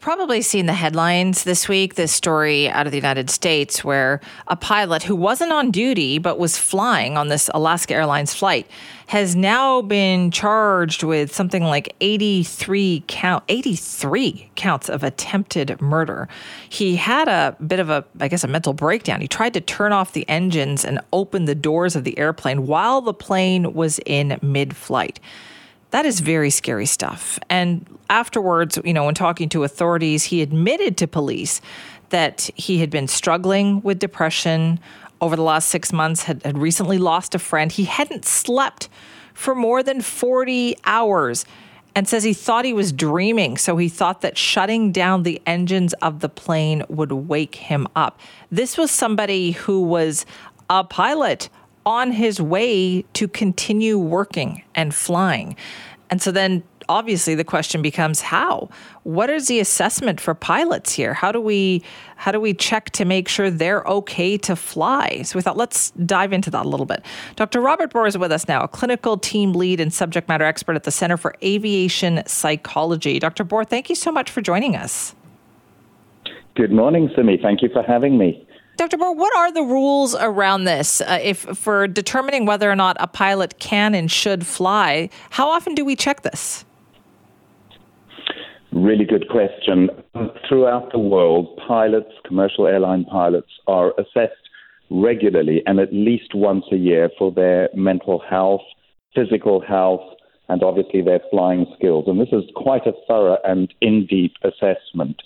probably seen the headlines this week, this story out of the United States where a pilot who wasn't on duty but was flying on this Alaska Airlines flight has now been charged with something like 83 count 83 counts of attempted murder. He had a bit of a I guess a mental breakdown. He tried to turn off the engines and open the doors of the airplane while the plane was in mid-flight. That is very scary stuff. And afterwards, you know, when talking to authorities, he admitted to police that he had been struggling with depression over the last six months, had, had recently lost a friend. He hadn't slept for more than 40 hours and says he thought he was dreaming. So he thought that shutting down the engines of the plane would wake him up. This was somebody who was a pilot on his way to continue working and flying. And so then obviously the question becomes how. What is the assessment for pilots here? How do we how do we check to make sure they're okay to fly? So we thought let's dive into that a little bit. Dr robert Bor is with us now a clinical team lead and subject matter expert at the center for aviation psychology. Dr Bor thank you so much for joining us. Good morning simi. Thank you for having me. Dr. Bor, what are the rules around this? Uh, if for determining whether or not a pilot can and should fly, how often do we check this? Really good question. Throughout the world, pilots, commercial airline pilots, are assessed regularly and at least once a year for their mental health, physical health, and obviously their flying skills. And this is quite a thorough and in deep assessment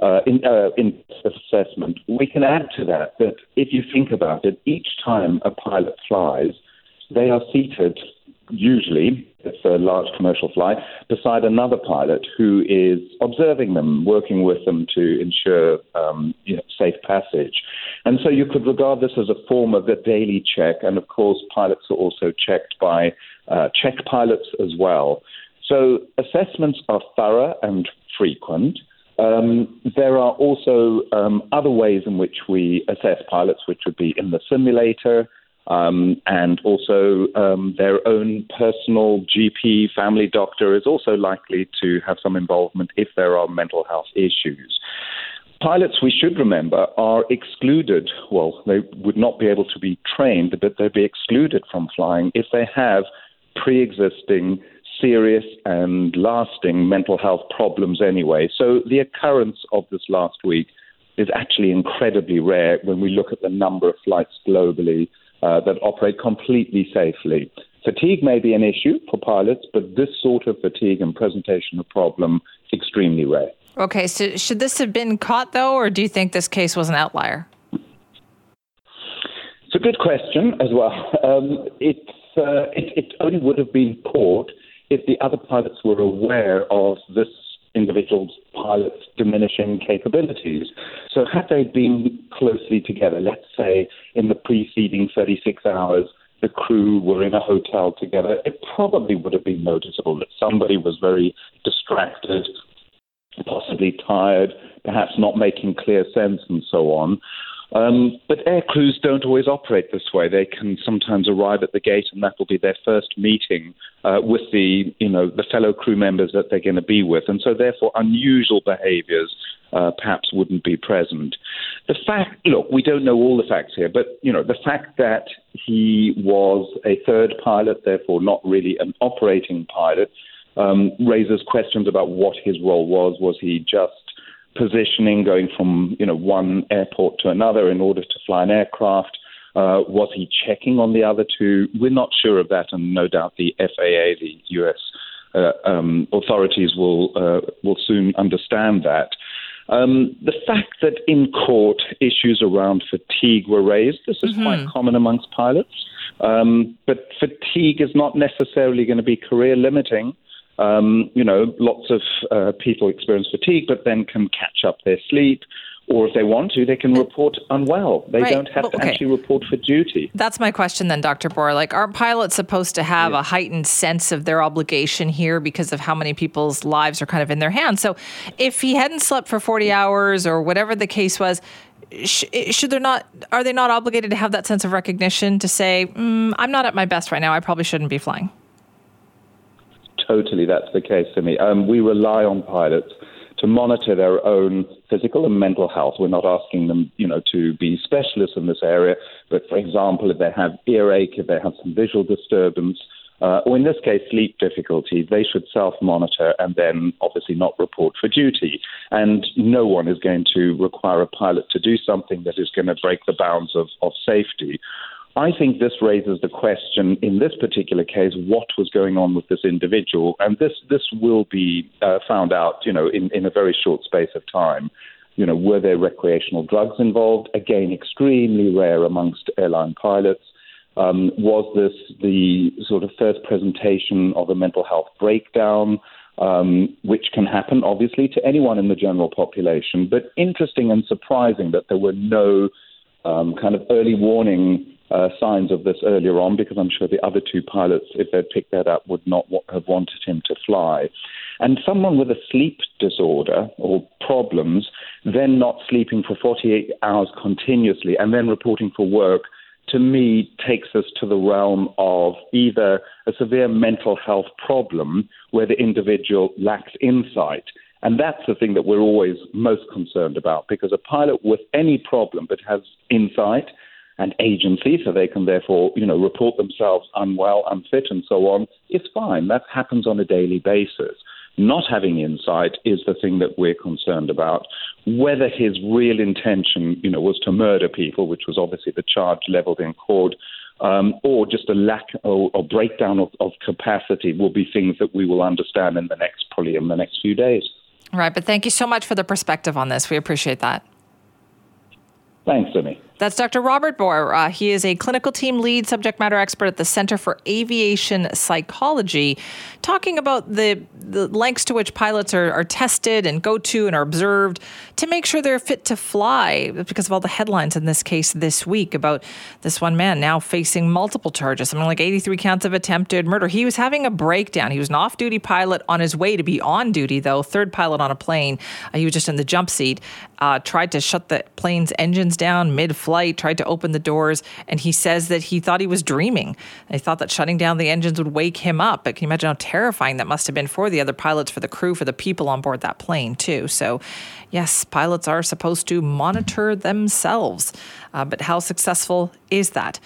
uh, in, uh, in assessment. We can add to that that if you think about it, each time a pilot flies, they are seated, usually, it's a large commercial flight, beside another pilot who is observing them, working with them to ensure um, you know, safe passage. And so you could regard this as a form of a daily check. And of course, pilots are also checked by uh, check pilots as well. So assessments are thorough and frequent. Um, there are also um, other ways in which we assess pilots, which would be in the simulator, um, and also um, their own personal GP, family doctor is also likely to have some involvement if there are mental health issues. Pilots, we should remember, are excluded. Well, they would not be able to be trained, but they'd be excluded from flying if they have pre existing serious and lasting mental health problems anyway. So the occurrence of this last week is actually incredibly rare when we look at the number of flights globally uh, that operate completely safely. Fatigue may be an issue for pilots, but this sort of fatigue and presentation of problem extremely rare. Okay, so should this have been caught though, or do you think this case was an outlier? It's a good question as well. Um, it, uh, it, it only would have been caught if the other pilots were aware of this individual's pilot's diminishing capabilities. So, had they been closely together, let's say in the preceding 36 hours, the crew were in a hotel together, it probably would have been noticeable that somebody was very distracted, possibly tired, perhaps not making clear sense, and so on. Um, but air crews don't always operate this way. They can sometimes arrive at the gate, and that will be their first meeting uh, with the, you know, the fellow crew members that they're going to be with, and so therefore unusual behaviours uh, perhaps wouldn't be present. The fact, look, we don't know all the facts here, but you know, the fact that he was a third pilot, therefore not really an operating pilot, um, raises questions about what his role was. Was he just positioning, going from you know one airport to another in order to fly an aircraft? Uh, was he checking on the other two? We're not sure of that, and no doubt the FAA, the U.S. Uh, um, authorities will uh, will soon understand that. Um, the fact that in court issues around fatigue were raised, this is mm-hmm. quite common amongst pilots. Um, but fatigue is not necessarily going to be career limiting. Um, you know, lots of uh, people experience fatigue, but then can catch up their sleep. Or if they want to, they can report unwell. They right. don't have okay. to actually report for duty. That's my question then, Dr. Bor. Like, are pilots supposed to have a heightened sense of their obligation here because of how many people's lives are kind of in their hands? So if he hadn't slept for 40 hours or whatever the case was, should there not are they not obligated to have that sense of recognition to say mm, i'm not at my best right now i probably shouldn't be flying totally that's the case for me. Um, we rely on pilots to monitor their own physical and mental health. We're not asking them, you know, to be specialists in this area, but for example, if they have earache, if they have some visual disturbance, uh, or in this case, sleep difficulty, they should self monitor and then obviously not report for duty. And no one is going to require a pilot to do something that is going to break the bounds of, of safety. I think this raises the question in this particular case, what was going on with this individual? And this, this will be uh, found out, you know, in, in a very short space of time. You know, were there recreational drugs involved? Again, extremely rare amongst airline pilots. Um, was this the sort of first presentation of a mental health breakdown, um, which can happen obviously to anyone in the general population? But interesting and surprising that there were no um, kind of early warning uh, signs of this earlier on, because I'm sure the other two pilots, if they'd picked that up, would not have wanted him to fly. And someone with a sleep disorder or problems, then not sleeping for 48 hours continuously, and then reporting for work to me, takes us to the realm of either a severe mental health problem where the individual lacks insight. And that's the thing that we're always most concerned about because a pilot with any problem but has insight and agency, so they can therefore, you know, report themselves unwell, unfit, and so on, is fine. That happens on a daily basis. Not having insight is the thing that we're concerned about. Whether his real intention, you know, was to murder people, which was obviously the charge leveled in court, um, or just a lack or, or breakdown of, of capacity will be things that we will understand in the next, probably in the next few days. Right, but thank you so much for the perspective on this. We appreciate that. Thanks, Simi. That's Dr. Robert Bor. Uh, he is a clinical team lead subject matter expert at the Center for Aviation Psychology, talking about the, the lengths to which pilots are, are tested and go to and are observed to make sure they're fit to fly because of all the headlines in this case this week about this one man now facing multiple charges, something like 83 counts of attempted murder. He was having a breakdown. He was an off duty pilot on his way to be on duty, though, third pilot on a plane. Uh, he was just in the jump seat, uh, tried to shut the plane's engines down mid flight, tried to open the doors, and he says that he thought he was dreaming. He thought that shutting down the engines would wake him up. But can you imagine how terrifying that must have been for the other pilots, for the crew, for the people on board that plane, too? So, yes, pilots are supposed to monitor themselves. Uh, but how successful is that?